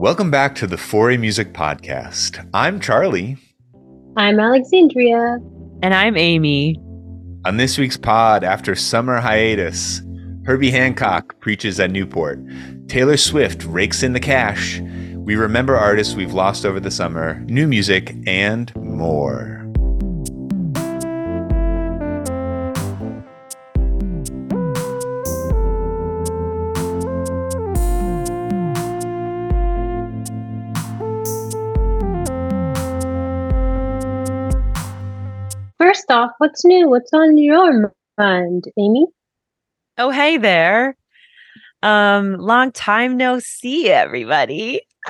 Welcome back to the Foray Music Podcast. I'm Charlie. I'm Alexandria. And I'm Amy. On this week's pod, after summer hiatus, Herbie Hancock preaches at Newport. Taylor Swift rakes in the cash. We remember artists we've lost over the summer, new music, and more. Off, what's new? What's on your mind, Amy? Oh, hey there. Um, long time no see, everybody.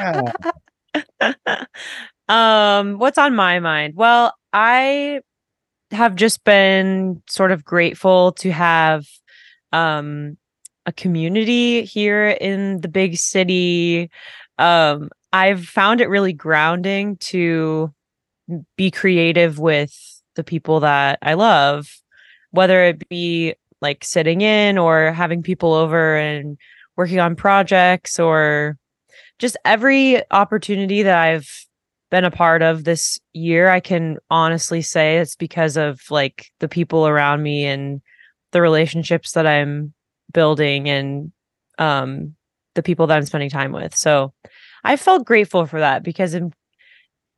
um, what's on my mind? Well, I have just been sort of grateful to have um a community here in the big city. Um, I've found it really grounding to be creative with the people that I love, whether it be like sitting in or having people over and working on projects or just every opportunity that I've been a part of this year, I can honestly say it's because of like the people around me and the relationships that I'm building and um the people that I'm spending time with. So I felt grateful for that because in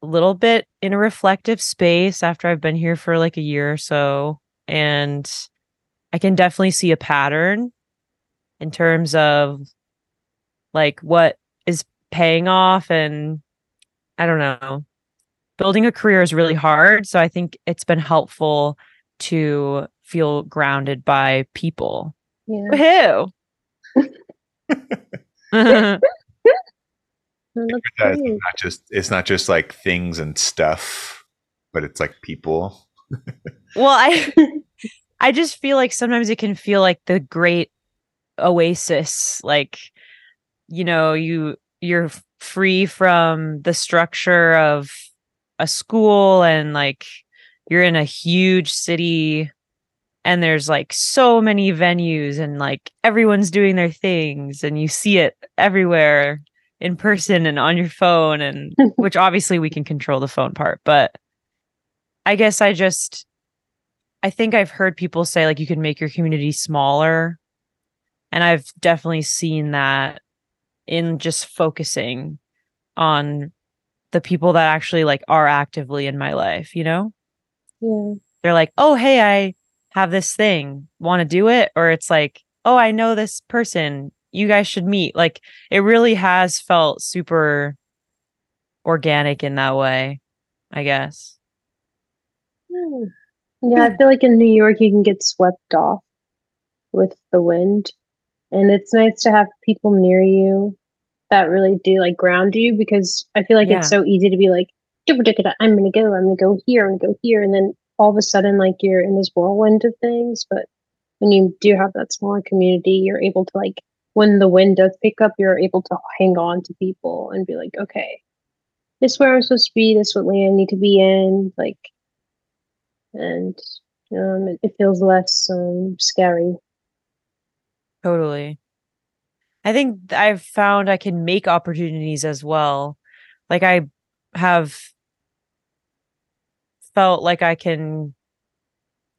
little bit in a reflective space after I've been here for like a year or so. And I can definitely see a pattern in terms of like what is paying off. And I don't know, building a career is really hard. So I think it's been helpful to feel grounded by people. Yeah. Woohoo! it's not just it's not just like things and stuff, but it's like people. well, I I just feel like sometimes it can feel like the great oasis, like you know, you you're free from the structure of a school and like you're in a huge city and there's like so many venues and like everyone's doing their things and you see it everywhere in person and on your phone and which obviously we can control the phone part but i guess i just i think i've heard people say like you can make your community smaller. And i've definitely seen that in just focusing on the people that actually like are actively in my life you know? Yeah. They're like oh hey i have this thing. Want to do it? Or it's like oh i know this person you guys should meet. Like it really has felt super organic in that way, I guess. Hmm. Yeah, I feel like in New York you can get swept off with the wind. And it's nice to have people near you that really do like ground you because I feel like yeah. it's so easy to be like, I'm gonna go, I'm gonna go here, I'm gonna go here, and then all of a sudden like you're in this whirlwind of things. But when you do have that smaller community, you're able to like when the wind does pick up, you're able to hang on to people and be like, okay, this is where I'm supposed to be, this is what lane I need to be in, like, and um, it, it feels less um, scary. Totally. I think I've found I can make opportunities as well. Like I have felt like I can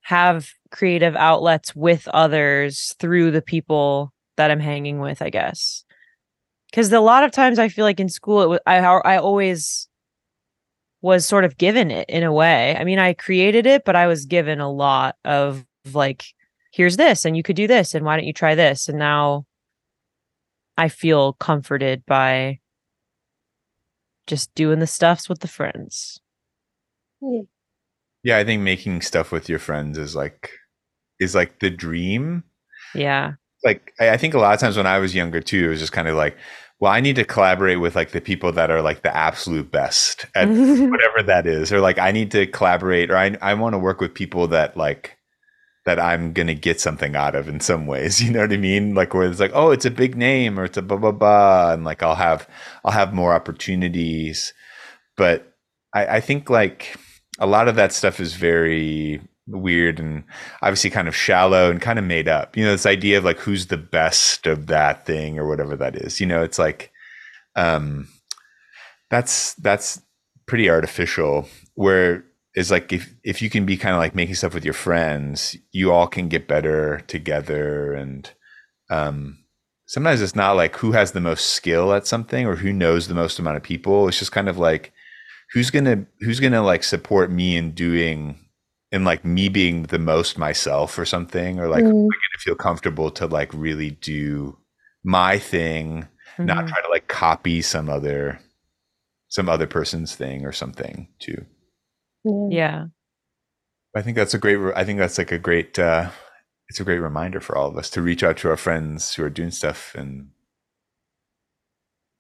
have creative outlets with others through the people that I'm hanging with, I guess. Because a lot of times I feel like in school, it was, I I always was sort of given it in a way. I mean, I created it, but I was given a lot of like, here's this, and you could do this, and why don't you try this? And now I feel comforted by just doing the stuffs with the friends. Yeah. yeah, I think making stuff with your friends is like is like the dream. Yeah like I think a lot of times when I was younger too, it was just kind of like, well, I need to collaborate with like the people that are like the absolute best at whatever that is, or like I need to collaborate, or I I want to work with people that like that I'm gonna get something out of in some ways. You know what I mean? Like where it's like, oh, it's a big name, or it's a blah blah blah, and like I'll have I'll have more opportunities. But I, I think like a lot of that stuff is very weird and obviously kind of shallow and kind of made up. You know, this idea of like who's the best of that thing or whatever that is. You know, it's like um that's that's pretty artificial. Where is like if if you can be kind of like making stuff with your friends, you all can get better together and um sometimes it's not like who has the most skill at something or who knows the most amount of people. It's just kind of like who's gonna who's gonna like support me in doing in like me being the most myself or something or like mm. gonna feel comfortable to like really do my thing mm-hmm. not try to like copy some other some other person's thing or something too yeah i think that's a great i think that's like a great uh it's a great reminder for all of us to reach out to our friends who are doing stuff and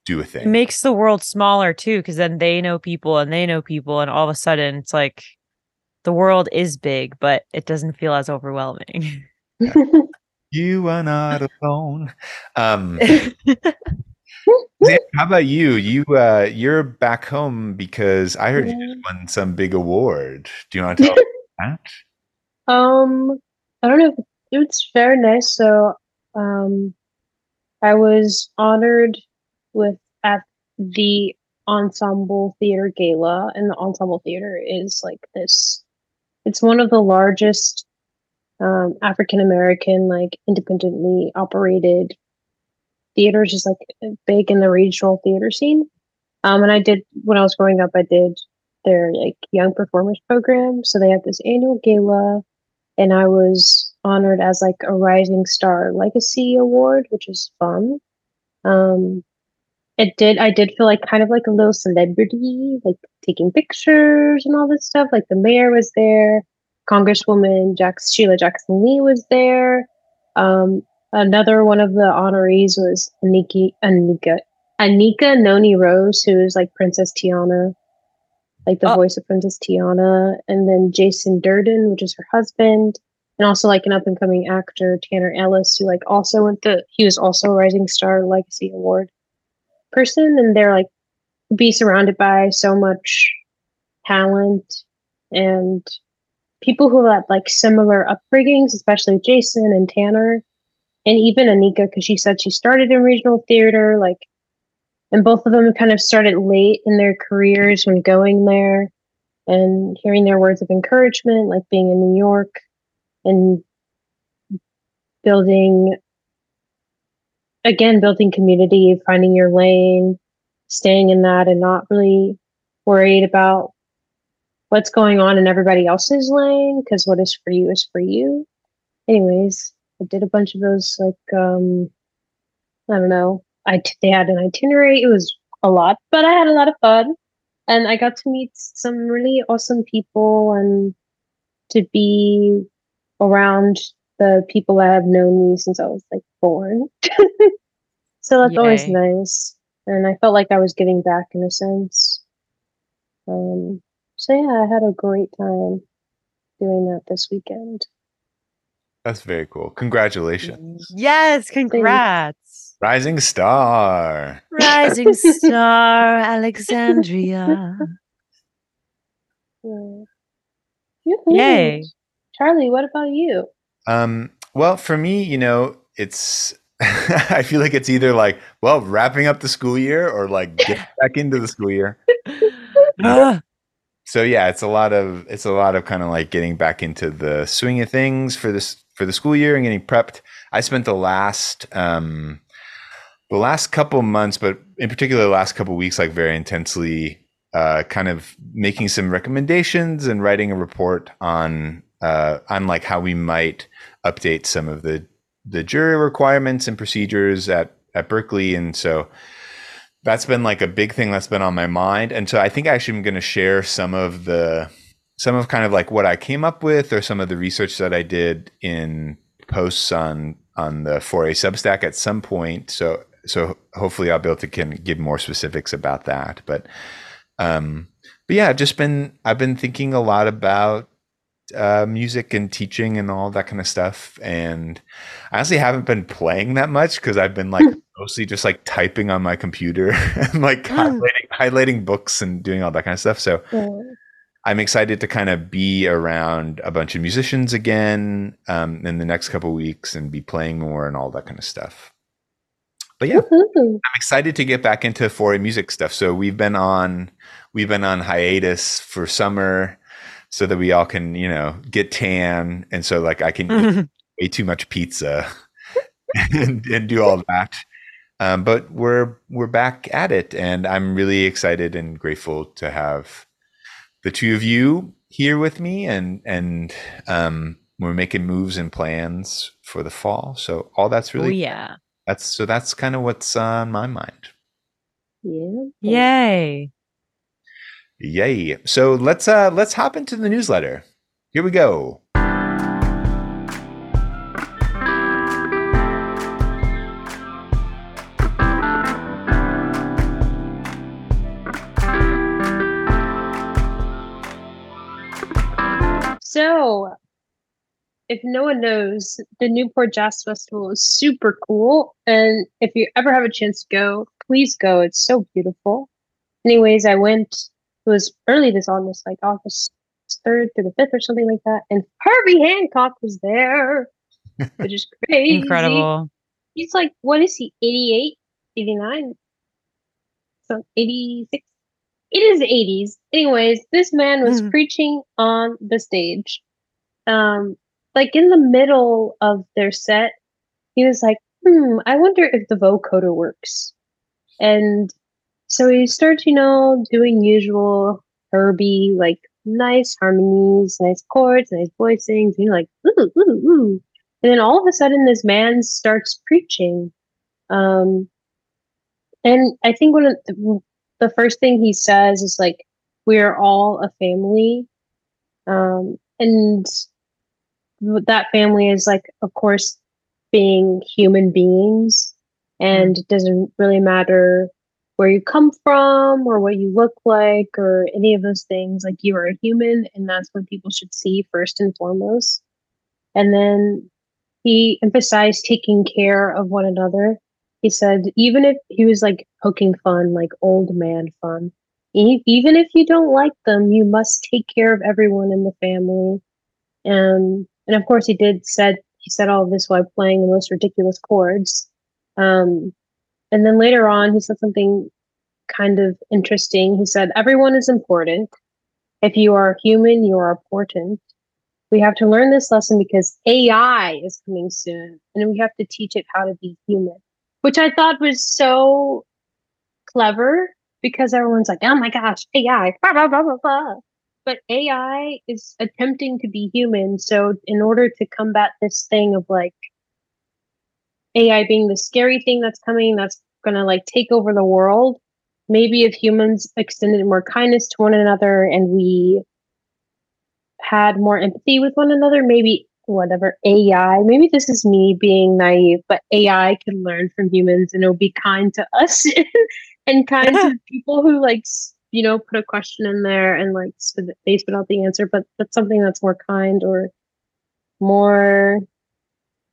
do a thing. It makes the world smaller too, because then they know people and they know people, and all of a sudden it's like the world is big, but it doesn't feel as overwhelming. you are not alone. Um, how about you? You uh, you're back home because I heard yeah. you just won some big award. Do you want to tell us that? Um, I don't know it's very nice. So, um, I was honored with at the Ensemble Theater Gala, and the Ensemble Theater is like this. It's one of the largest um, African American, like independently operated theaters, just like big in the regional theater scene. Um, and I did when I was growing up, I did their like young performers program. So they had this annual gala, and I was honored as like a Rising Star Legacy Award, which is fun. Um, it did. I did feel like kind of like a little celebrity, like taking pictures and all this stuff. Like the mayor was there, Congresswoman Jack- Sheila Jackson Lee was there. Um, another one of the honorees was Anika Anika Anika Noni Rose, who is like Princess Tiana, like the oh. voice of Princess Tiana, and then Jason Dirden, which is her husband and also like an up and coming actor Tanner Ellis, who like also went the he was also a Rising Star Legacy Award person, and they're like be surrounded by so much talent and people who have like similar upbringings, especially Jason and Tanner, and even Anika because she said she started in regional theater, like, and both of them kind of started late in their careers when going there, and hearing their words of encouragement, like being in New York and building again building community finding your lane staying in that and not really worried about what's going on in everybody else's lane because what is for you is for you. Anyways i did a bunch of those like um i don't know i t- they had an itinerary it was a lot but i had a lot of fun. And i got to meet some really awesome people and to be around the people that have known me since I was like born. so that's Yay. always nice. And I felt like I was getting back in a sense. Um, so yeah, I had a great time doing that this weekend. That's very cool. Congratulations. Yes, congrats. Rising star. Rising star, Alexandria. Yeah. Yay. Charlie, what about you? Um, well, for me, you know, it's I feel like it's either like, well, wrapping up the school year or like get back into the school year. so yeah, it's a lot of it's a lot of kind of like getting back into the swing of things for this for the school year and getting prepped. I spent the last um the last couple months, but in particular the last couple weeks, like very intensely uh, kind of making some recommendations and writing a report on uh, on like how we might update some of the the jury requirements and procedures at at Berklee, and so that's been like a big thing that's been on my mind. And so I think actually I'm going to share some of the some of kind of like what I came up with or some of the research that I did in posts on on the Foray Substack at some point. So so hopefully I'll be able to can give more specifics about that. But um but yeah, I've just been I've been thinking a lot about uh, music and teaching and all that kind of stuff. And I honestly haven't been playing that much because I've been like mostly just like typing on my computer and like mm. highlighting, highlighting books and doing all that kind of stuff. So I'm excited to kind of be around a bunch of musicians again um, in the next couple weeks and be playing more and all that kind of stuff. but yeah, Woohoo. I'm excited to get back into Foray music stuff. So we've been on we've been on hiatus for summer so that we all can, you know, get tan and so like I can eat way too much pizza and, and do all that. Um, but we're we're back at it and I'm really excited and grateful to have the two of you here with me and and um, we're making moves and plans for the fall. So all that's oh really yeah. that's so that's kind of what's on my mind. Yeah. Yay. Yay. So let's uh let's hop into the newsletter. Here we go. So, if no one knows, the Newport Jazz Festival is super cool. And if you ever have a chance to go, please go. It's so beautiful. Anyways, I went, it was early this August, like August 3rd to the 5th or something like that. And Herbie Hancock was there, which is crazy. Incredible. He's like, what is he, 88, 89? So 86? It is the 80s. Anyways, this man was Mhm. preaching on the stage. Um, like in the middle of their set, he was like, hmm, I wonder if the vocoder works. And so he starts, you know, doing usual Herbie, like nice harmonies, nice chords, nice voicings, and you're like, ooh, ooh, ooh. And then all of a sudden, this man starts preaching. Um, and I think one of the, the first thing he says is like, "We are all a family," um, and that family is like, of course, being human beings, and it doesn't really matter where you come from or what you look like or any of those things. Like you are a human, and that's what people should see first and foremost. And then he emphasized taking care of one another. He said, even if he was like poking fun, like old man fun, even if you don't like them, you must take care of everyone in the family. And and of course, he did said he said all this while playing the most ridiculous chords. Um, and then later on, he said something kind of interesting. He said, "Everyone is important. If you are human, you are important." We have to learn this lesson because AI is coming soon, and we have to teach it how to be human, which I thought was so clever because everyone's like, "Oh my gosh, AI!" Blah, blah, blah, blah, blah. But AI is attempting to be human, so in order to combat this thing of like AI being the scary thing that's coming, that's gonna like take over the world, maybe if humans extended more kindness to one another and we had more empathy with one another, maybe whatever AI, maybe this is me being naive, but AI can learn from humans and it'll be kind to us and kind to people who like, you know, put a question in there and like spit, they spit out the answer, but that's something that's more kind or more,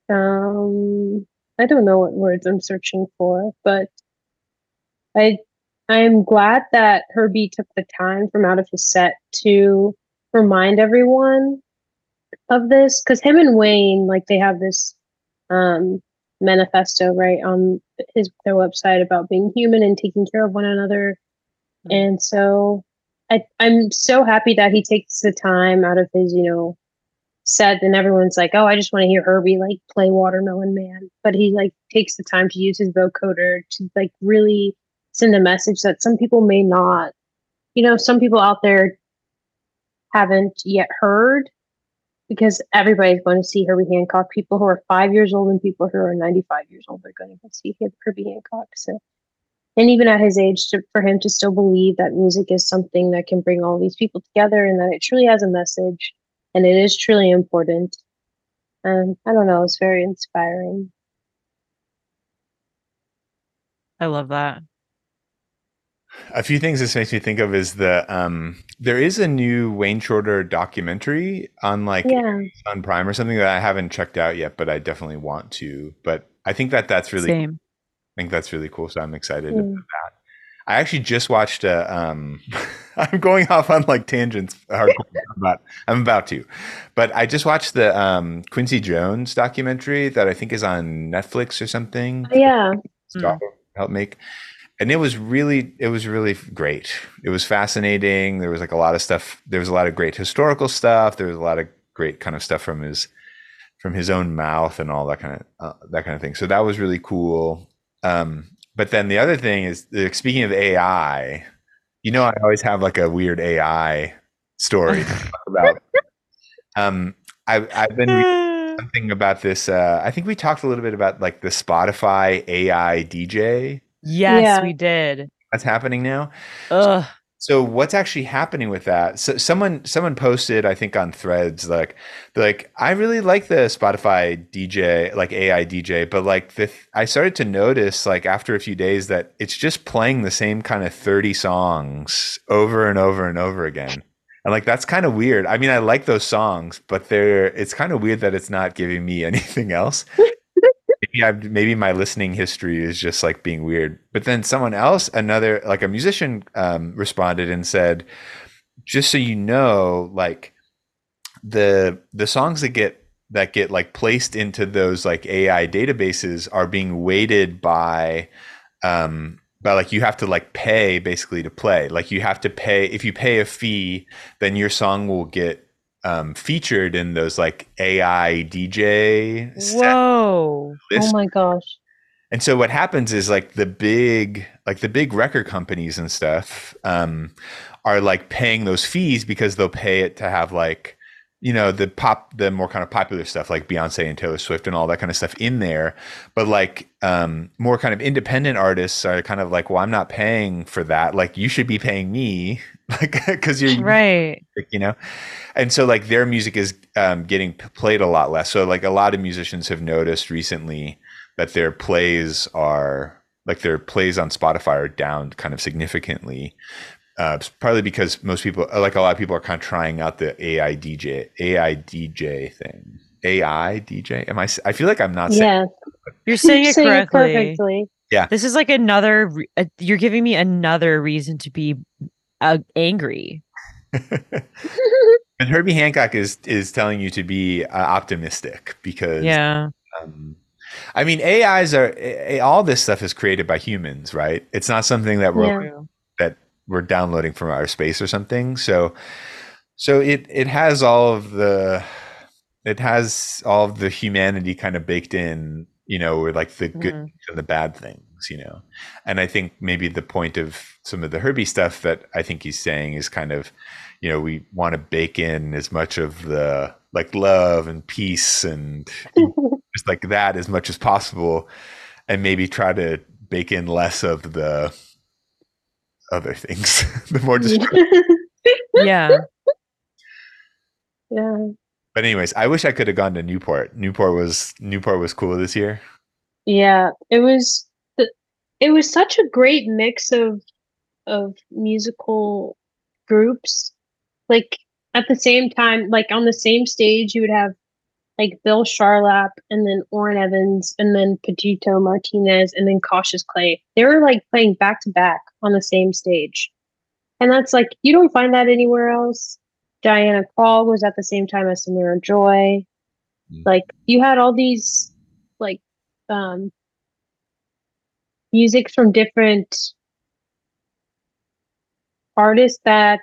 um, I don't know what words I'm searching for, but I I'm glad that Herbie took the time from out of his set to remind everyone of this because him and Wayne like they have this um manifesto right on his their website about being human and taking care of one another. And so I, I'm so happy that he takes the time out of his, you know, set and everyone's like, oh, I just want to hear Herbie like play Watermelon Man. But he like takes the time to use his vocoder to like really send a message that some people may not, you know, some people out there haven't yet heard because everybody's going to see Herbie Hancock. People who are five years old and people who are 95 years old are going to see Herbie Hancock. So, and even at his age, to, for him to still believe that music is something that can bring all these people together and that it truly has a message and it is truly important. Um, I don't know, it's very inspiring. I love that. A few things this makes me think of is the um there is a new Wayne Shorter documentary on like Yeah. on Prime or something that I haven't checked out yet, but I definitely want to. But I think that that's really Same. I think that's really cool. So I'm excited Mm. about that. I actually just watched a um I'm going off on like tangents hardcore, but I'm about to. But I just watched the um Quincy Jones documentary that I think is on Netflix or something. Yeah. Mm. helped make. And it was really, it was really great. It was fascinating. There was like a lot of stuff. There was a lot of great historical stuff. There was a lot of great kind of stuff from his, from his own mouth and all that kind of, uh, that kind of thing. So that was really cool. Um, but then the other thing is, like, speaking of AI, you know, I always have like a weird AI story to talk about. Um, I've, I've been reading something about this. Uh, I think we talked a little bit about like the Spotify AI DJ yes, Yeah. we did. that's happening now. Ugh. So what's actually happening with that? So someone someone posted, I think on Threads, like like I really like the Spotify DJ, like AI DJ, but like the I started to notice like after a few days that it's just playing the same kind of thirty songs over and over and over again. And like that's kind of weird. I mean, I like those songs, but they're it's kind of weird that it's not giving me anything else. Maybe I maybe my listening history is just like being weird. But then someone else, another like a musician, um, responded and said, "Just so you know, like the the songs that get that get like placed into those like AI databases are being weighted by." Um, but like you have to like pay basically to play like you have to pay if you pay a fee then your song will get um, featured in those like ai dj Whoa. Oh my gosh. and so what happens is like the big like the big record companies and stuff um, are like paying those fees because they'll pay it to have like you know the pop the more kind of popular stuff like beyonce and taylor swift and all that kind of stuff in there but like um, more kind of independent artists are kind of like well i'm not paying for that like you should be paying me like because you're Right. you know and so like their music is um, getting played a lot less so like a lot of musicians have noticed recently that their plays are like their plays on spotify are down kind of significantly uh, partly because most people like a lot of people are kind of trying out the ai dj ai dj thing ai dj am i i feel like i'm not saying Yeah. You're saying it Saying correctly. perfectly. Yeah this is like another. Uh, you're giving me another reason to be uh, angry. and herbie hancock is is telling you to be uh, optimistic because Yeah. um, I mean, AIs are a- all this stuff is created by humans, right? It's not something that we're Yeah. that we're downloading from outer space or something. So, so it it has all of the it has all of the humanity kind of baked in, you know, with like the good Mhm. and the bad things, you know. And I think maybe the point of some of the Herbie stuff that I think he's saying is kind of, you know, we want to bake in as much of the like love and peace and just like that as much as possible and maybe try to bake in less of the other things the more destructive Yeah. yeah. but anyways i wish i could have gone to newport newport was newport was cool this year Yeah, it was the, it was such a great mix of of musical groups. Like at the same time, like on the same stage, you would have like Bill Charlap and then Orrin Evans and then Pedrito Martinez and then Cautious Clay. They were like playing back to back on the same stage. And that's like you don't find that anywhere else. Diana Krall was at the same time as Samara Joy. Mm. Like you had all these like um music from different artists that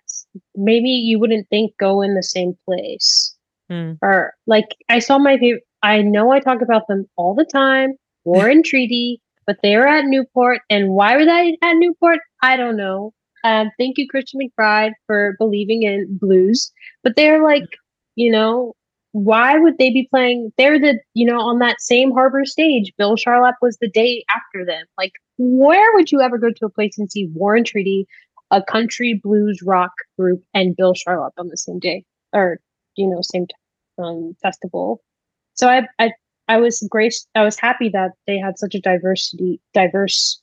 maybe you wouldn't think go in the same place. Hmm. or like i saw my favorite i know i talk about them all the time war and treaty but they were at newport and why were they at newport? I don't know. Um, thank you christian mcbride for believing in blues but they're like you know why would they be playing they're the you know on that same harbor stage. Bill charlap was the day after them. Like where would you ever go to a place and see war and treaty a country blues rock group and bill charlap on the same day? Or you know same um, festival. So I, I i was grace i was happy that they had such a diversity diverse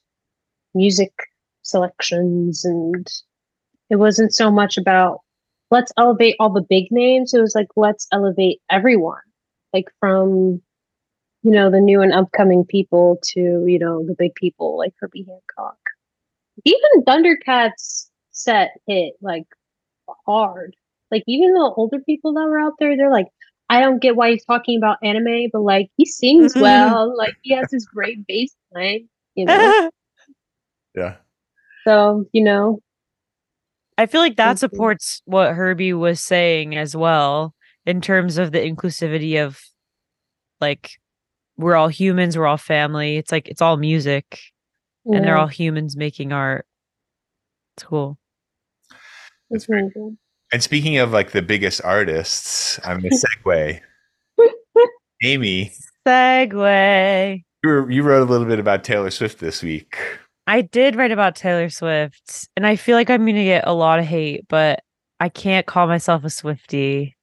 music selections and it wasn't so much about let's elevate all the big names it was like let's elevate everyone like from you know the new and upcoming people to you know the big people like herbie hancock even Thundercat's set hit like hard like even the older people that were out there they're like i don't get why he's talking about anime but like he sings Mhm. well like he has this great bass line you know. Yeah. so you know, I feel like that supports what Herbie was saying as well in terms of the inclusivity of like we're all humans, we're all family. It's like it's all music and they're all humans making art. It's cool. it's cool. And speaking of like the biggest artists, I'm gonna segue. Amy, Segue. you, were, you wrote a little bit about Taylor Swift this week. I did write about Taylor Swift, and I feel like I'm gonna get a lot of hate, but I can't call myself a Swifty.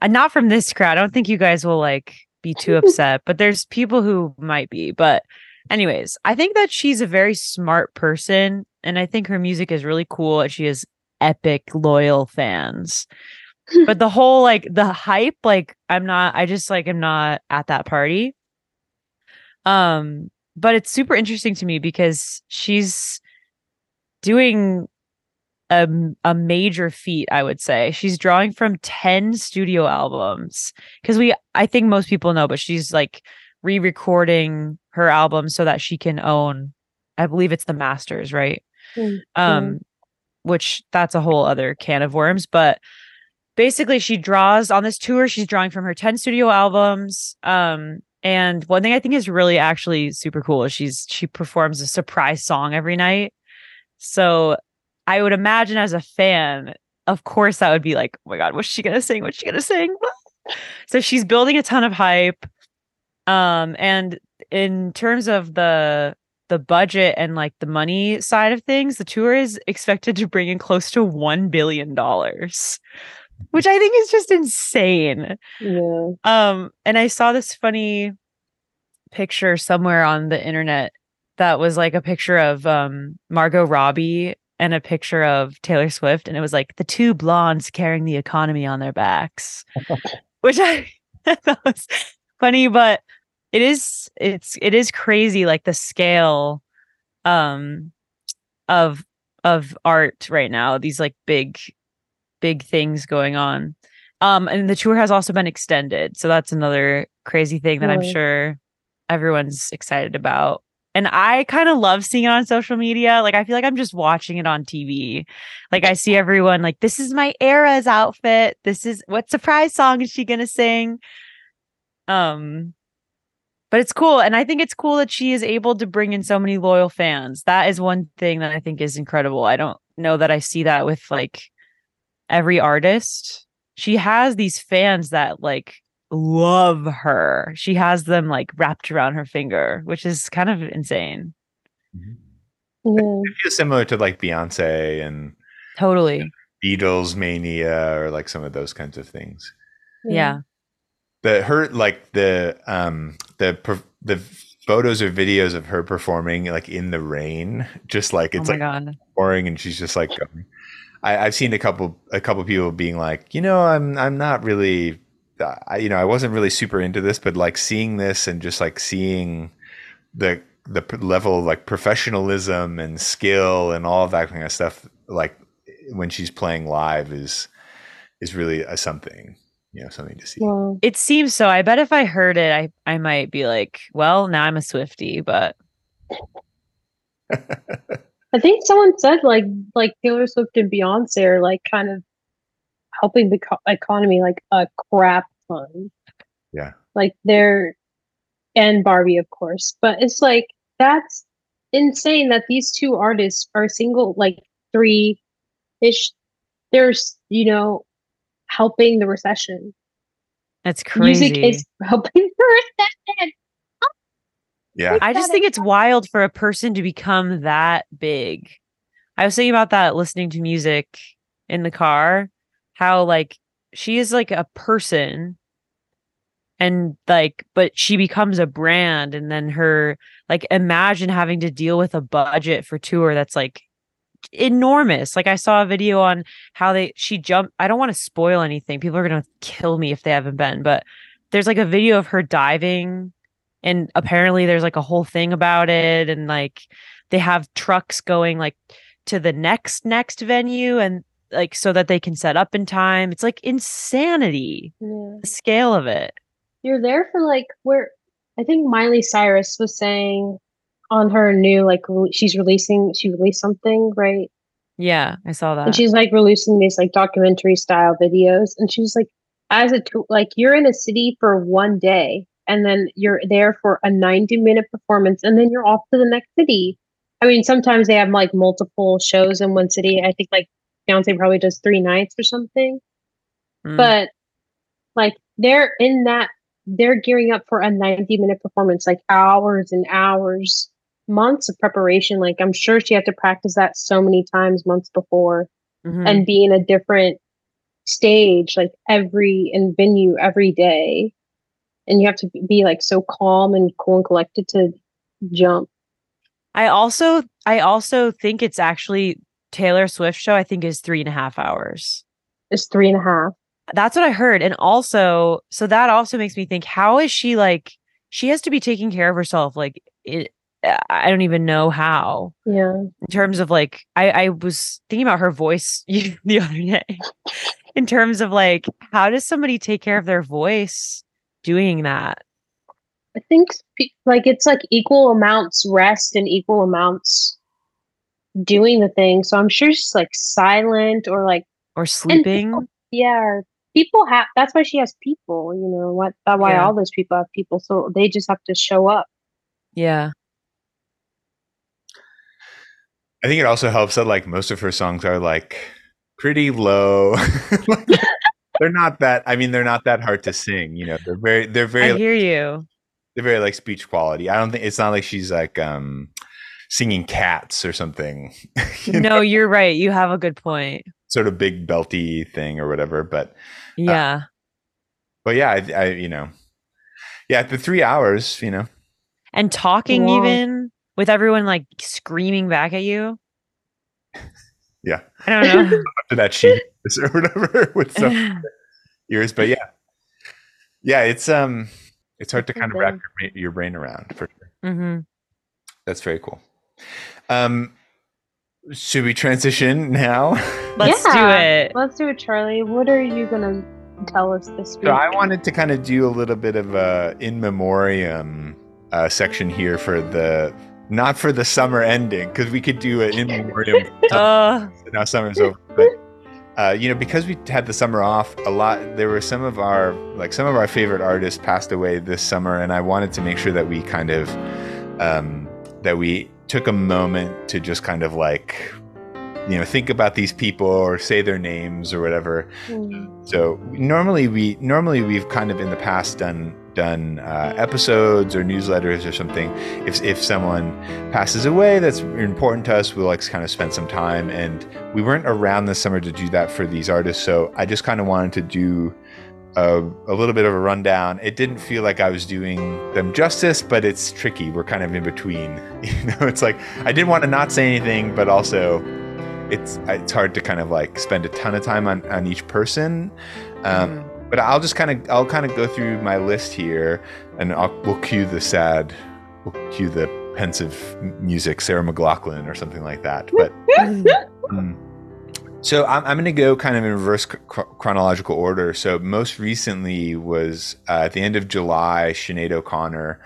And not from this crowd. I don't think you guys will like be too upset, but there's people who might be. But anyways, I think that she's a very smart person, and I think her music is really cool, and she has epic loyal fans. but the whole like the hype, like I'm not, I just like am not at that party. Um, but it's super interesting to me because she's doing a, a major feat i would say. She's drawing from 10 studio albums because we i think most people know but she's like re-recording her album so that she can own i believe it's the masters right? Mm, um which that's a whole other can of worms but basically she draws on this tour she's drawing from her 10 studio albums um and one thing i think is really actually super cool is she's she performs a surprise song every night. So i would imagine as a fan of course that would be like oh my god what's she gonna sing? What's she gonna sing? So she's building a ton of hype. Um and in terms of the the budget and like the money side of things the tour is expected to bring in close to 1 billion dollars which i think is just insane. Yeah, um and i saw this funny picture somewhere on the internet that was like a picture of um margot robbie and a picture of taylor swift and it was like the two blondes carrying the economy on their backs which i thought was funny but it is it's it is crazy like the scale um of of art right now these like big big things going on. Um and the tour has also been extended so that's another crazy thing that i'm sure everyone's excited about. And i kind of love seeing it on social media like i feel like i'm just watching it on tv like i see everyone like this is my era's outfit. This is what surprise song is she gonna sing? Um but it's cool and i think it's cool that she is able to bring in so many loyal fans. That is one thing that i think is incredible. I don't know that i see that with like every artist she has these fans that like love her. She has them like wrapped around her finger which is kind of insane. Yeah. It feels similar to like Beyonce and totally. Beatles mania or like some of those kinds of things. yeah. The her like the um the per- the photos or videos of her performing like in the rain, just like it's oh like god. pouring and she's just like going. I, I've seen a couple a couple people being like, you know, I'm I'm not really, I, you know, I wasn't really super into this, but like seeing this and just like seeing the the level of like professionalism and skill and all of that kind of stuff, like when she's playing live, is is really a something, you know, something to see. Well, it seems so i bet if i heard it i i might be like well now i'm a swifty but I think someone said like like Taylor Swift and Beyonce are like kind of helping the co- economy like a crap ton. Yeah. Like they're and Barbie, of course, but it's like that's insane that these two artists are single like three ish. There's you know helping the recession. that's crazy Music is helping the recession. Yeah, I just think it's wild for a person to become that big. I was thinking about that listening to music in the car, how like she is like a person and like but she becomes a brand and then her like imagine having to deal with a budget for tour that's like enormous. Like I saw a video on how they she jumped I don't want to spoil anything. People are going to kill me if they haven't been, but there's like a video of her diving and apparently there's like a whole thing about it and like they have trucks going like to the next next venue and like so that they can set up in time it's like insanity Yeah. the scale of it You're there for like where I think Miley Cyrus was saying on her new like re- she's releasing she released something right Yeah, I saw that. and she's like releasing these like documentary style videos and she's like as a t- like you're in a city for one day and then you're there for a 90 minute performance and then you're off to the next city. I mean sometimes they have like multiple shows in one city. I think like Beyonce probably does three nights or something. Mm. but like they're in that they're gearing up for a 90 minute performance like hours and hours months of preparation. Like i'm sure she had to practice that so many times months before Mhm. and be in a different stage like every and venue every day and you have to be like so calm and cool and collected to jump I also I also think it's actually Taylor Swift show. I think is three and a half hours. it's three and a half That's what I heard, and also so that also makes me think: How is she like? She has to be taking care of herself. Like it, I don't even know how. yeah In terms of like, I I was thinking about her voice the other day. In terms of like, how does somebody take care of their voice doing that? i think like it's like equal amounts rest and equal amounts doing the thing so i'm sure she's like silent or like Or sleeping? Yeah, or people have. That's why she has people. You know what? That's why Yeah. all those people have people. So they just have to show up. Yeah. I think it also helps that like most of her songs are like pretty low. Like, they're not that. I mean, they're not that hard to sing. You know, they're very, they're very, I hear you. they're very like speech quality. I don't think it's not like she's like um singing cats or something. you know, No, you're right. You have a good point. sort of big belty thing or whatever. But Yeah. but yeah, I, I you know, yeah, the three hours. You know, and talking Wow. even with everyone like screaming back at you. Yeah. I don't know. after that she or whatever with some ears. But yeah, yeah, it's um, it's hard to kind of wrap your, brain- your brain around for sure. hmm That's very cool. Um, should we transition now? Let's do it. Let's do it, Charlie. What are you gonna tell us this week? So I wanted to kind of do a little bit of a in memoriam uh, section here for the not for the summer ending because we could do an in memoriam. Uh, now summer's over, but uh, you know because we had the summer off a lot. There were some of our like some of our favorite artists passed away this summer, and I wanted to make sure that we kind of um, that we took a moment to just kind of like you know think about these people or say their names or whatever Mm. so normally we normally we've kind of in the past done done uh, episodes or newsletters or something. If if someone passes away that's important to us, we'll like kind of spend some time. And we weren't around this summer to do that for these artists, so I just kind of wanted to do. A, a little bit of a rundown. It didn't feel like I was doing them justice, but it's tricky. We're kind of in between. You know, it's like I didn't want to not say anything, but also it's it's hard to kind of like spend a ton of time on on each person. Um, mhm. But I'll just kind of I'll kind of go through my list here, and I'll, we'll cue the sad, we'll cue the pensive music, Sarah McLachlan or something like that. But um, so I'm I'm going to go kind of in reverse chro- chronological order. So most recently was uh, at the end of July, Sinead O'Connor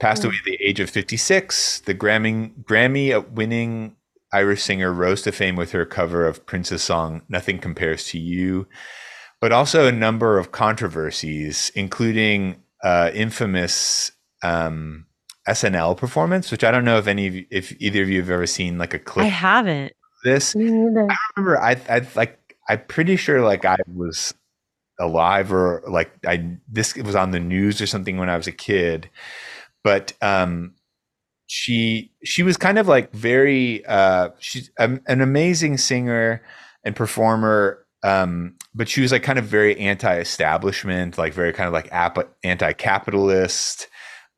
passed Mm. away at the age of 56. The Grammy Grammy winning Irish singer rose to fame with her cover of Prince's song "Nothing Compares to You." But also a number of controversies, including uh, infamous um, SNL performance, which I don't know if any of you, if either of you have ever seen like a clip I haven't. this. Me neither. I remember I I like I'm pretty sure like I was alive or like I this was on the news or something when I was a kid, but um she she was kind of like very uh she's an amazing singer and performer um but she was like kind of very anti-establishment like very kind of like ap- anti-capitalist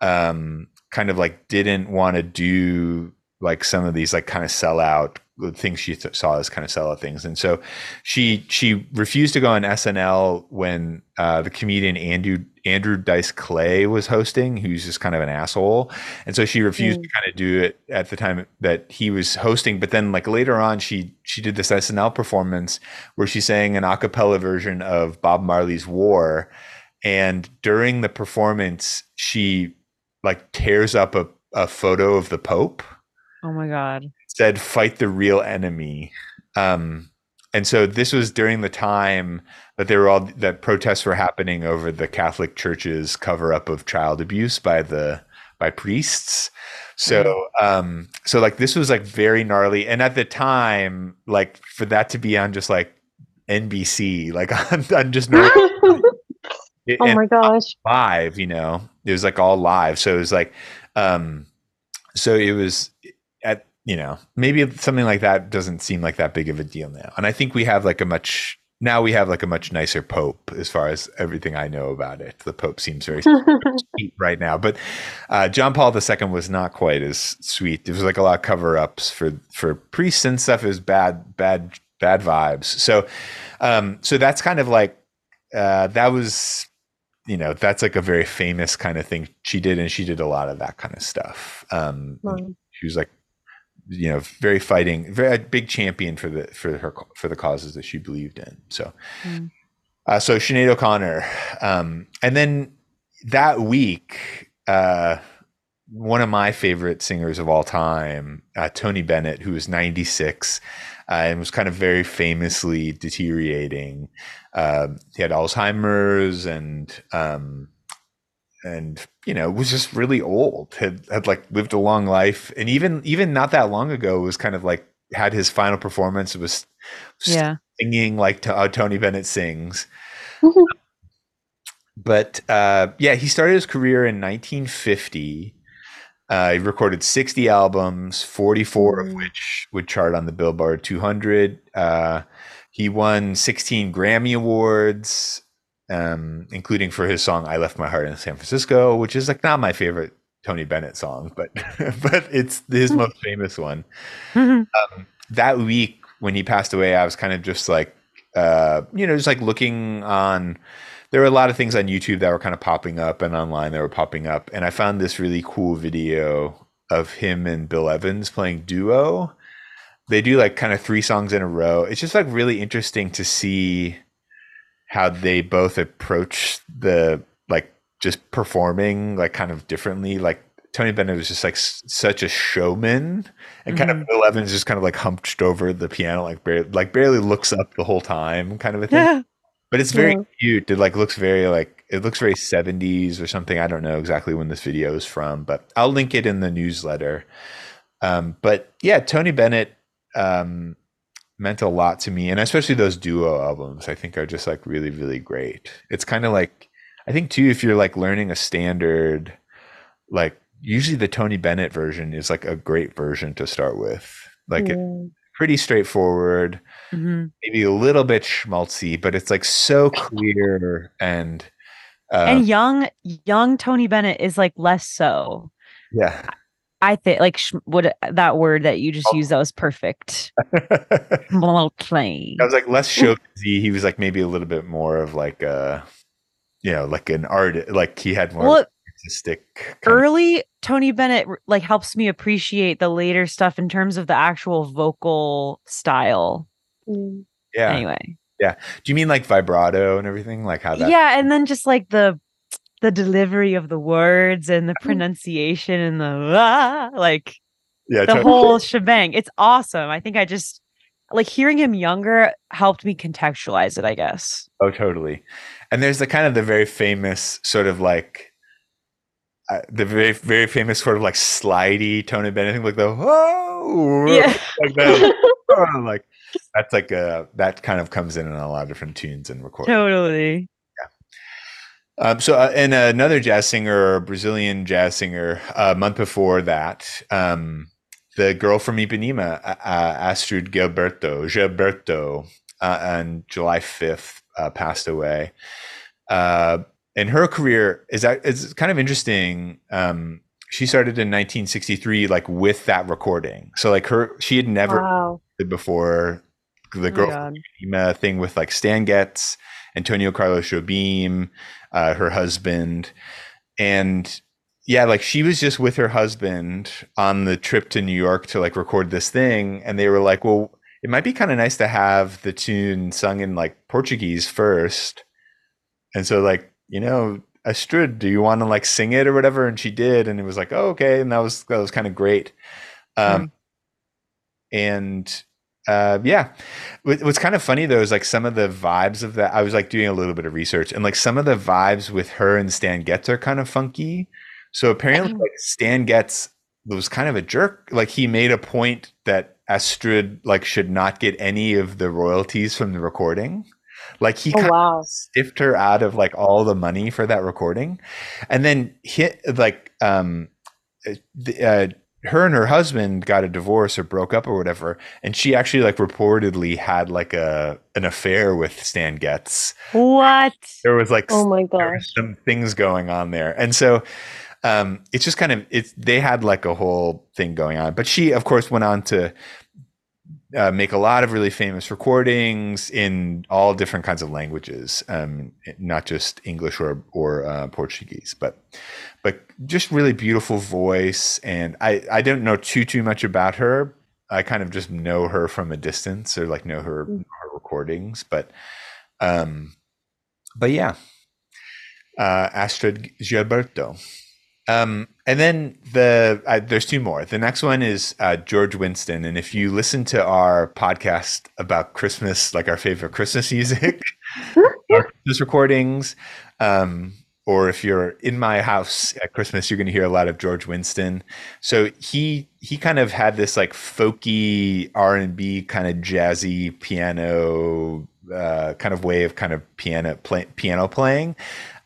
um kind of like didn't want to do like some of these like kind of sellout things she th- saw as kind of sellout things. And so she she refused to go on SNL when uh, the comedian Andrew Andrew Dice Clay was hosting, who's just kind of an asshole, and so she refused Mm. to kind of do it at the time that he was hosting. But then, like later on, she she did this SNL performance where she sang an a cappella version of Bob Marley's War, and during the performance, she like tears up a a photo of the Pope. Oh my god. Said fight the real enemy. Um, and so this was during the time that there were all that protests were happening over the Catholic Church's cover up of child abuse by the by priests. So um so like this was like very gnarly and at the time like for that to be on just like NBC like on, on just normal, oh my gosh. live, you know. It was like all live. So it was like um so it was you know, maybe something like that doesn't seem like that big of a deal now. And I think we have like a much now we have like a much nicer pope as far as everything I know about it. The pope seems very sweet right now, but uh, John Paul II was not quite as sweet. There was like a lot of cover ups for for priests and stuff. Is bad, bad, bad vibes. So, um, so that's kind of like uh, that was you know that's like a very famous kind of thing she did, and she did a lot of that kind of stuff. Um, she was like you know very fighting very a big champion for the for her for the causes that she believed in so Mm. uh, so Sinead O'Connor um and then that week uh one of my favorite singers of all time uh, Tony Bennett who was 96 uh, and was kind of very famously deteriorating uh, he had Alzheimer's and um and you know was just really old had had like lived a long life and even even not that long ago was kind of like had his final performance It was Yeah. singing like to, how Tony Bennett sings. But uh yeah he started his career in 1950 uh, he recorded 60 albums 44 of Mm. which would chart on the Billboard 200 uh he won 16 Grammy awards um, including for his song "I Left My Heart in San Francisco," which is like not my favorite Tony Bennett song, but but it's his most famous one. That week when he passed away, I was kind of just like, uh, you know, just like looking on. There were a lot of things on YouTube that were kind of popping up and online that were popping up, and I found this really cool video of him and Bill Evans playing duo. They do like kind of three songs in a row. It's just like really interesting to see how they both approach the like just performing like kind of differently. Like tony bennett was just like s- such a showman and kind of bill evans just kind of like humped over the piano like barely, like barely looks up the whole time kind of a thing. Yeah. but it's very Yeah. cute. It like looks very like it looks very 70s or something. I don't know exactly when this video is from but i'll link it in the newsletter. Um, but yeah tony bennett um, meant a lot to me and especially those duo albums i think are just like really really great it's kind of like i think too if you're like learning a standard like usually the tony bennett version is like a great version to start with like Yeah. pretty straightforward Mhm. maybe a little bit schmaltzy but it's like so clear and uh, and young young Tony Bennett is like less so. yeah I think like sh- what that word that you just Oh. used that was perfect. I was like less chauvinisy. He was like maybe a little bit more of like a, you know, like an art. Like he had more Well, artistic. kind of- early Tony Bennett like helps me appreciate the later stuff in terms of the actual vocal style. Mm. yeah. Anyway, Yeah. Do you mean like vibrato and everything? Like how that? yeah, and then just like the the delivery of the words and the pronunciation and the ah, like Yeah. the totally. whole shebang. It's awesome. I think I just like hearing him younger helped me contextualize it. I guess. Oh, totally. And there's the kind of the very famous sort of like uh, the very very famous sort of like slidey Tony Bennett thing, like the oh Yeah. like that, like that's like a that kind of comes in in a lot of different tunes and recordings. Totally. Um, so, uh, and another jazz singer, Brazilian jazz singer, a month before that, um, the girl from Ipanema, uh, Astrud Gilberto, Gilberto, uh, on July 5th, uh, passed away. Uh, and her career is is kind of interesting. Um, she started in 1963, like with that recording. So, like her, she had never Wow. before the Oh girl. Ipanema thing with like Stan Getz, Antonio Carlos Jobim, uh, her husband, and yeah, like she was just with her husband on the trip to New York to like record this thing, and they were like, "Well, it might be kind of nice to have the tune sung in like Portuguese first. And so, like you know, Astrud, do you want to like sing it or whatever? And she did, and it was like, oh, okay, and that was that was kind of great. Um, Mm. and uh, yeah, what's kind of funny though is like some of the vibes of that. I was like doing a little bit of research, and like some of the vibes with her and Stan Getz are kind of funky. So apparently, Oh. like Stan Getz was kind of a jerk. Like he made a point that Astrud like should not get any of the royalties from the recording. Like he Oh kind wow. stiffed her out of like all the money for that recording and then hit like um uh, the, uh her and her husband got a divorce or broke up or whatever and she actually like reportedly had like a an affair with Stan Getz What? there was like Oh my gosh. some things going on there and so um it's just kind of it's they had like a whole thing going on but she of course went on to uh, make a lot of really famous recordings in all different kinds of languages um not just english or or uh, portuguese but but just really beautiful voice and i i don't know too too much about her i kind of just know her from a distance or like know her, Mm. her recordings but um but yeah uh, Astrud Gilberto. Um, and then the uh, there's two more. The next one is uh, George Winston, and if you listen to our podcast about Christmas, like our favorite Christmas music, our Christmas recordings, um, or if you're in my house at Christmas, you're going to hear a lot of George Winston. So he he kind of had this like folky R and B kind of jazzy piano uh, kind of way of kind of piano play, piano playing.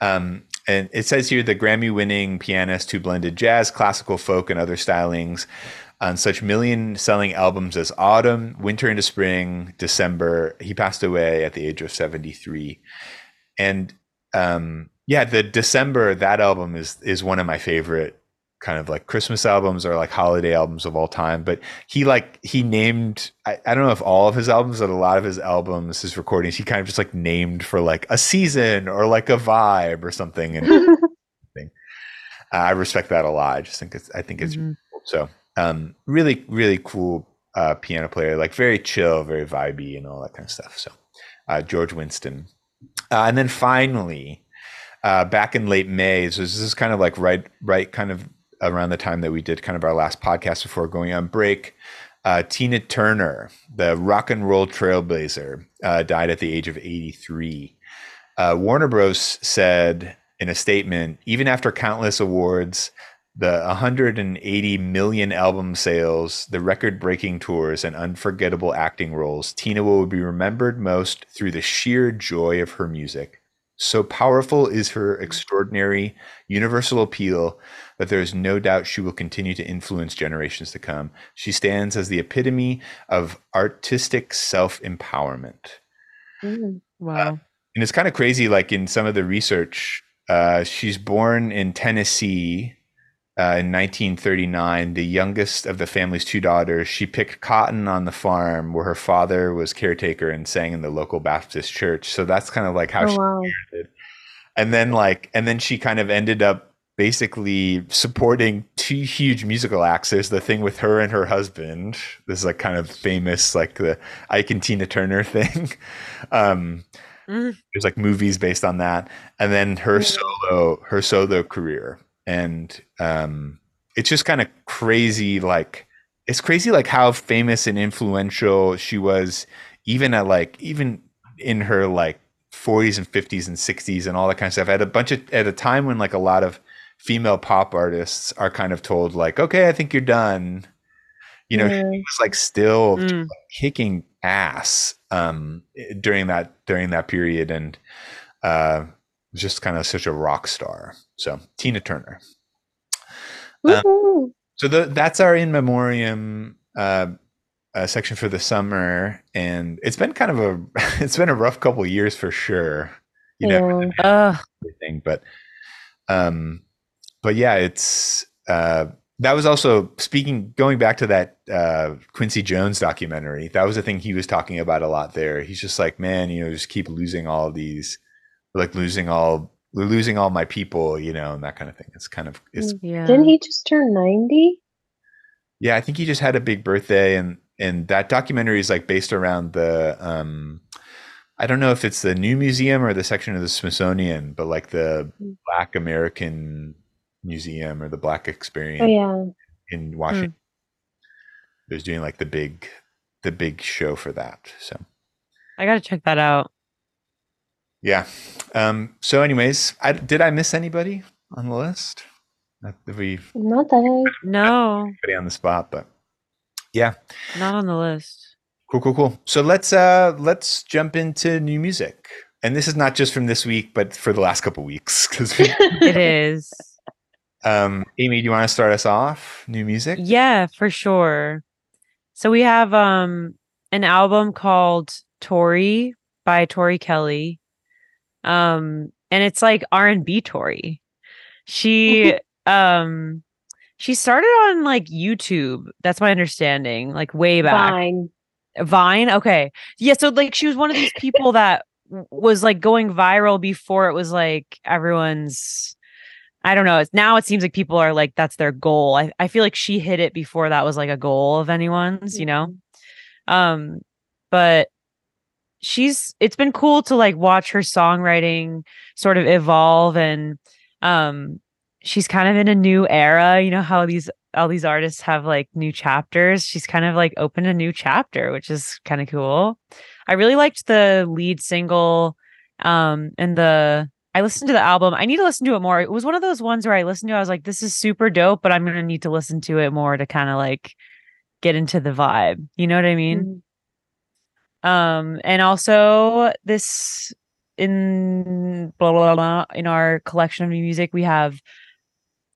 Um, and it says here the Grammy winning pianist who blended jazz, classical, folk, and other stylings on such million selling albums as Autumn, Winter into Spring, December. He passed away at the age of 73. And um, yeah, the December, that album is is one of my favorite kind of like Christmas albums or like holiday albums of all time. But he like he named I, I don't know if all of his albums, but a lot of his albums, his recordings, he kind of just like named for like a season or like a vibe or something. And I respect that a lot. I just think it's I think it's Mhm. cool. so um really, really cool uh piano player, like very chill, very vibey and all that kind of stuff. So uh George Winston. Uh, and then finally, uh, back in late May, so this is kind of like right, right, kind of around the time that we did kind of our last podcast before going on break. Uh, Tina Turner, the rock and roll trailblazer, uh, died at the age of 83. Uh, Warner Bros. said in a statement, even after countless awards, the 180 million album sales, the record breaking tours, and unforgettable acting roles, Tina will be remembered most through the sheer joy of her music. So powerful is her extraordinary universal appeal that there is no doubt she will continue to influence generations to come. She stands as the epitome of artistic self empowerment. Mm. Wow. And it's kind of crazy, like in some of the research, uh, she's born in Tennessee uh, in 1939, the youngest of the family's two daughters. She picked cotton on the farm where her father was caretaker and sang in the local Baptist church. So that's kind of like how Oh she wow. and then like and then she kind of ended up basically supporting two huge musical acts there's the thing with her and her husband this is like kind of famous like the ike and tina turner thing um Mm. there's like movies based on that and then her Yeah. solo her solo career and um it's just kind of crazy like it's crazy like how famous and influential she was even at like even in her like 40s and 50s and 60s and all that kind of stuff. At a bunch of at a time when like a lot of female pop artists are kind of told like okay i think you're done. You know she was like still Mm. kicking ass um during that during that period. And uh just kind of such a rock star so tina turner Um, so the, that's our in memoriam uh, uh, section for the summer, and it's been kind of a it's been a rough couple of years for sure. You know Yeah. Everything, but um, but yeah, it's uh, that was also speaking going back to that uh, Quincy Jones documentary. That was the thing he was talking about a lot there. He's just like, man, you know, just keep losing all of these, like losing all losing all my people, you know, and that kind of thing. It's kind of it's Yeah. Didn't he just turn 90? Yeah, I think he just had a big birthday, and and that documentary is like based around the um I don't know if it's the new museum or the section of the Smithsonian, but like the Mm. Black American Museum or the Black Experience Oh yeah. in Washington. There's doing like the big, the big show for that. So I gotta check that out. Yeah. Um. So, anyways, I did I miss anybody on the list? Not that we Not that No, put on the spot, but yeah. not on the list. Cool, cool, cool. So let's uh let's jump into new music. And this is not just from this week, but for the last couple weeks. Because It is. um Amy, do you want to start us off? New music? Yeah, for sure. So we have um an album called Tori by Tori Kelly. Um and it's like R&B Tori. She um she started on like YouTube. That's my understanding, like way back. Fine. Vine. Okay. Yeah. So like she was one of these people that was like going viral before it was like everyone's. I don't know. Now it seems like people are like that's their goal. I, I feel like she hit it before that was like a goal of anyone's, you know. Um, but she's it's been cool to like watch her songwriting sort of evolve and um she's kind of in a new era. You know how these all these artists have like new chapters. She's kind of like opened a new chapter, which is kind of cool. I really liked the lead single um and the I listened to the album. I need to listen to it more. It was one of those ones where I listened to I was like this is super dope, but I'm to need to listen to it more to kind of like get into the vibe. You know what I mean? Mm. Um, and also this in blah, blah, blah, in our collection of new music, we have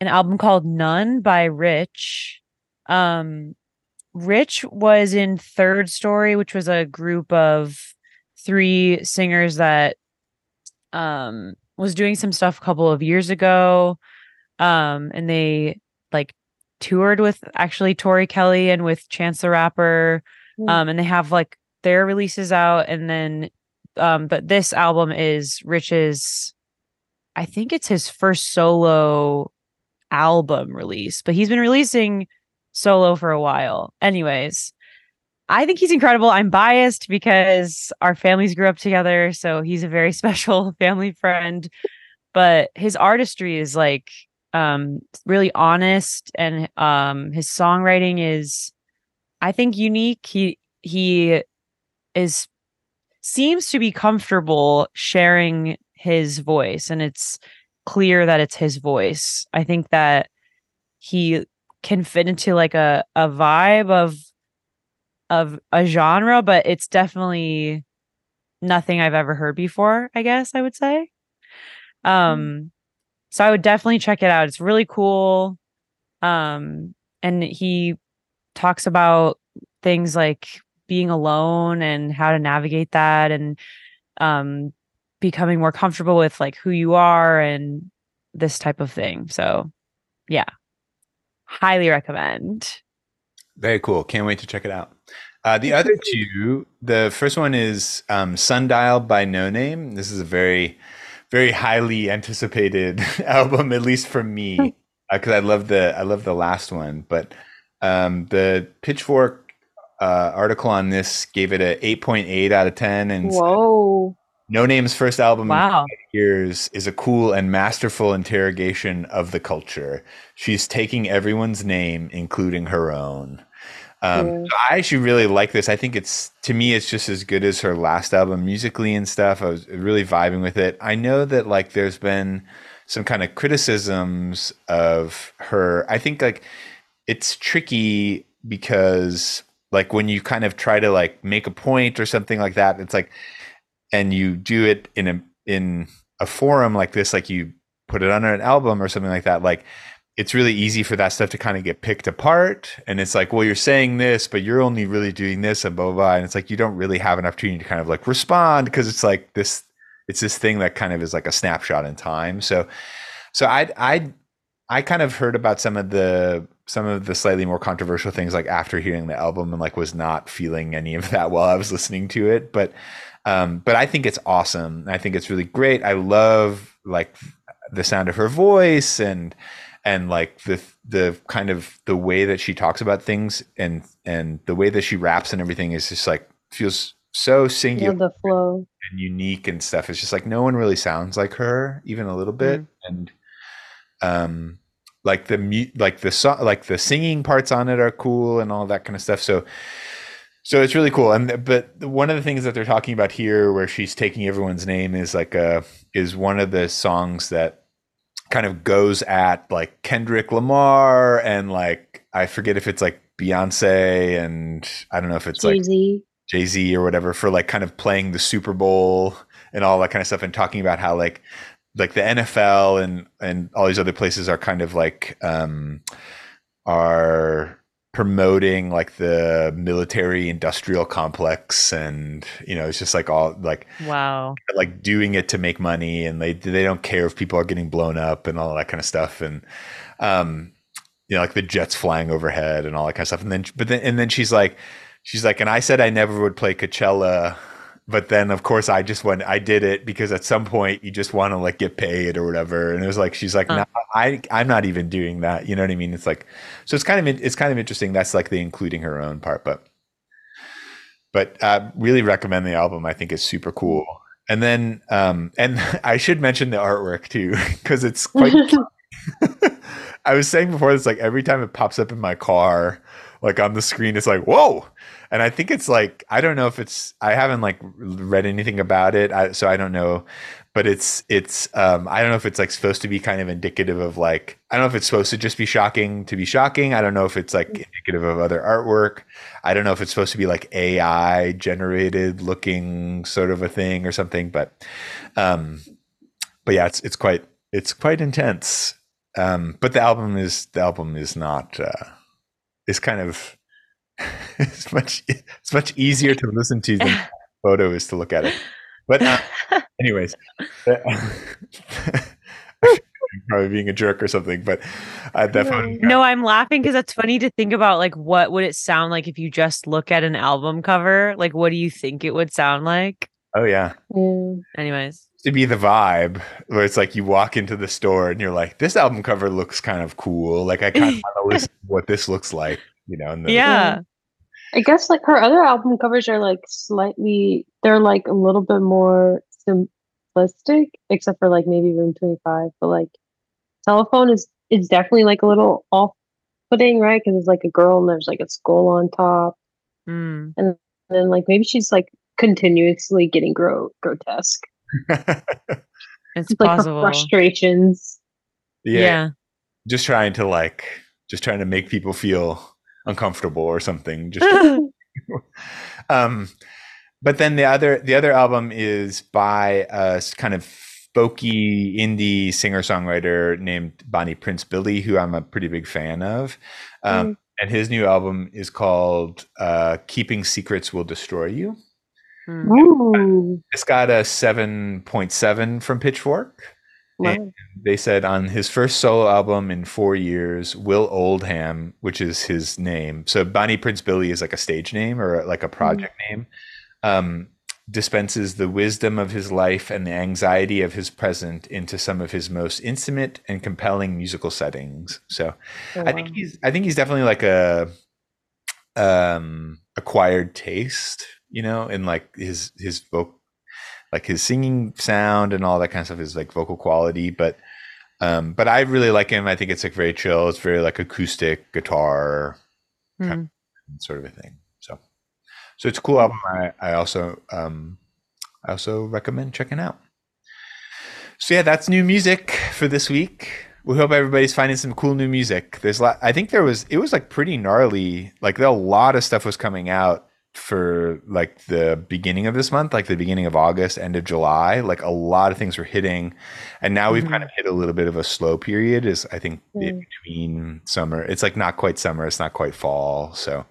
an album called None by Rich. Um, Rich was in Third Story, which was a group of three singers that um was doing some stuff a couple of years ago. Um, and they like toured with actually Tori Kelly and with Chance the Rapper. Mm. Um, and they have like their releases out, and then um, but this album is Rich's. I think it's his first solo album release, but he's been releasing solo for a while. Anyways, I think he's incredible. I'm biased because our families grew up together, so he's a very special family friend. But his artistry is like um really honest and um his songwriting is I think unique. He he is seems to be comfortable sharing his voice and it's clear that it's his voice. I think that he can fit into like a a vibe of of a genre, but it's definitely nothing I've ever heard before, I guess I would say. Um so I would definitely check it out. It's really cool. Um and he talks about things like being alone and how to navigate that and um becoming more comfortable with like who you are and this type of thing. So, yeah. Highly recommend. Very cool. Can't wait to check it out. Uh, the other two, the first one is um, Sundial by Noname. This is a very, very highly anticipated album, at least for me, because I love the I love the last one. But um, the Pitchfork uh, article on this gave it a eight point eight out of ten, and Whoa. Noname's first album Wow. years is a cool and masterful interrogation of the culture. She's taking everyone's name, including her own. Um, so I actually really like this. I think it's to me, it's just as good as her last album musically and stuff. I was really vibing with it. I know that like there's been some kind of criticisms of her. I think like it's tricky because like when you kind of try to like make a point or something like that, it's like and you do it in a in a forum like this, like you put it on an album or something like that, like it's really easy for that stuff to kind of get picked apart. And it's like, well, you're saying this, but you're only really doing this and blah blah blah. And it's like you don't really have an opportunity to kind of like respond because it's like this it's this thing that kind of is like a snapshot in time. So so I I I kind of heard about some of the some of the slightly more controversial things like after hearing the album and like was not feeling any of that while I was listening to it. But um, but I think it's awesome. I think it's really great. I love like the sound of her voice and and like the the kind of the way that she talks about things and and the way that she raps and everything is just like feels so Yeah, singular the flow. and unique and stuff. It's just like no one really sounds like her, even a little bit. And um, like the mu- like the song, like the singing parts on it are cool and all that kind of stuff. So, so it's really cool. And but one of the things that they're talking about here, where she's taking everyone's name, is like a is one of the songs that kind of goes at like Kendrick Lamar and like I forget if it's like Beyonce and I don't know if it's like Jay Z. Jay Z or whatever for like kind of playing the Super Bowl and all that kind of stuff and talking about how like like the NFL and and all these other places are kind of like um are promoting like the military industrial complex and you know it's just like all like Wow. like doing it to make money and they they don't care if people are getting blown up and all that kind of stuff. And um you know like the jets flying overhead and all that kind of stuff. And then but then and then she's like she's like and I said I never would play Coachella but then of course I just went I did it because at some point you just want to like get paid or whatever and it was like she's like Huh. no I I'm not even doing that you know what I mean it's like so it's kind of it's kind of interesting that's like the including her own part but but uh, really recommend the album. I think it's super cool. And then, um, and I should mention the artwork too, because it's quite. I was saying before, it's like every time it pops up in my car, like on the screen, it's like whoa. And I think it's like I don't know if it's I haven't like read anything about it, I, so I don't know. But it's it's um, I don't know if it's like supposed to be kind of indicative of like I don't know if it's supposed to just be shocking to be shocking. I don't know if it's like indicative of other artwork. I don't know if it's supposed to be like AI generated looking sort of a thing or something, but um but yeah, it's it's quite it's quite intense. Um but the album is the album is not uh is kind of it's much it's much easier to listen to than photo is to look at it. But uh, anyways, probably being a jerk or something, but uh, that photo No, I'm laughing because it's funny to think about like what would it sound like if you just look at an album cover? Like what do you think it would sound like? Oh yeah. Yeah. Anyways. to be the vibe where it's like you walk into the store and you're like, this album cover looks kind of cool. Like I kind of want to listen to what this looks like, you know. And the, Yeah. I guess like her other album covers are like slightly they're like a little bit more simplistic, except for like maybe Room 25. But like Telefone is is definitely like a little off putting, right? Because it's like a girl and there's like a skull on top. Mm. And then like maybe she's like continuously getting gro- grotesque. It's like her possible. frustrations. yeah, yeah. just trying to like, just trying to make people feel uncomfortable or something. Just, um, but then the other the other album is by a kind of folky indie singer songwriter named Bonnie Prince Billy, who I'm a pretty big fan of. Um, And his new album is called uh, "Keeping Secrets Will Destroy You." Mm. It's got a seven point seven from Pitchfork. Wow. They said on his first solo album in four years, Will Oldham, which is his name. So Bonnie Prince Billy is like a stage name or like a project name. Um, dispenses the wisdom of his life and the anxiety of his present into some of his most intimate and compelling musical settings. So Oh, I think wow. he's I think he's definitely like a um acquired taste, you know, in like his his vocal like his singing sound and all that kind of stuff, his like vocal quality. But um but I really like him. I think it's like very chill. It's very like acoustic guitar Mm. sort of a thing. So so it's a cool album. I, I also um I also recommend checking out. So yeah, that's new music for this week. We hope everybody's finding some cool new music. There's a lot, I think there was it was like pretty gnarly. Like a lot of stuff was coming out for like the beginning of this month, like the beginning of August, end of July. Like a lot of things were hitting, and now we've Mhm. kind of hit a little bit of a slow period. Is I think in Mm. between summer. It's like not quite summer. It's not quite fall. So,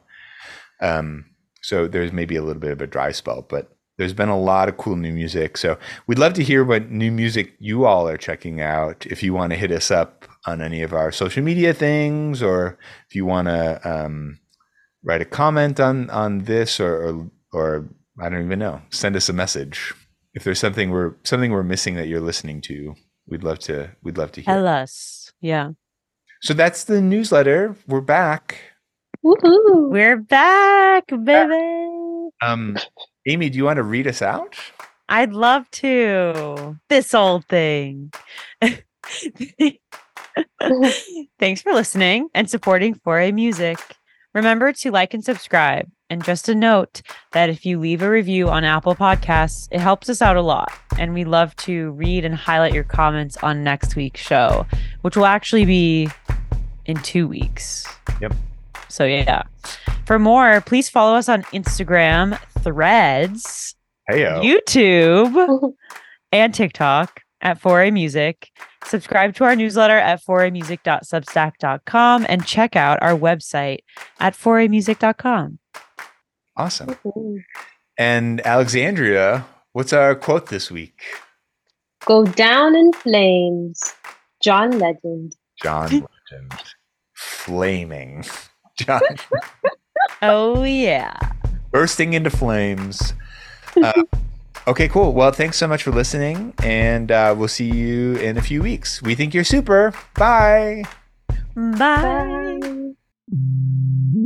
um, so there's maybe a little bit of a dry spell, but there's been a lot of cool new music. So we'd love to hear what new music you all are checking out. If you want to hit us up on any of our social media things, or if you want to um, write a comment on on this, or, or or I don't even know, send us a message. If there's something we're something we're missing that you're listening to, we'd love to we'd love to hear. Tell us. Yeah. So that's the newsletter. We're back. Woohoo. We're back, baby. Um, Amy, do you want to read us out? I'd love to. This old thing. Thanks for listening and supporting Foray Music. Remember to like and subscribe. And just a note that if you leave a review on Apple Podcasts, it helps us out a lot. And we love to read and highlight your comments on next week's show, which will actually be in two weeks. Yep. So, yeah. For more, please follow us on Instagram, Threads, Hey, YouTube, and TikTok at Foray Music. Subscribe to our newsletter at foraymusic.substack.com and check out our website at foraymusic.com. awesome. And Alexandria, what's our quote this week? Go down in flames. John Legend. John Legend. Flaming. John Oh, yeah. bursting into flames. Uh, Okay, cool. Well, thanks so much for listening, and uh, we'll see you in a few weeks. We think you're super. Bye. Bye. Bye.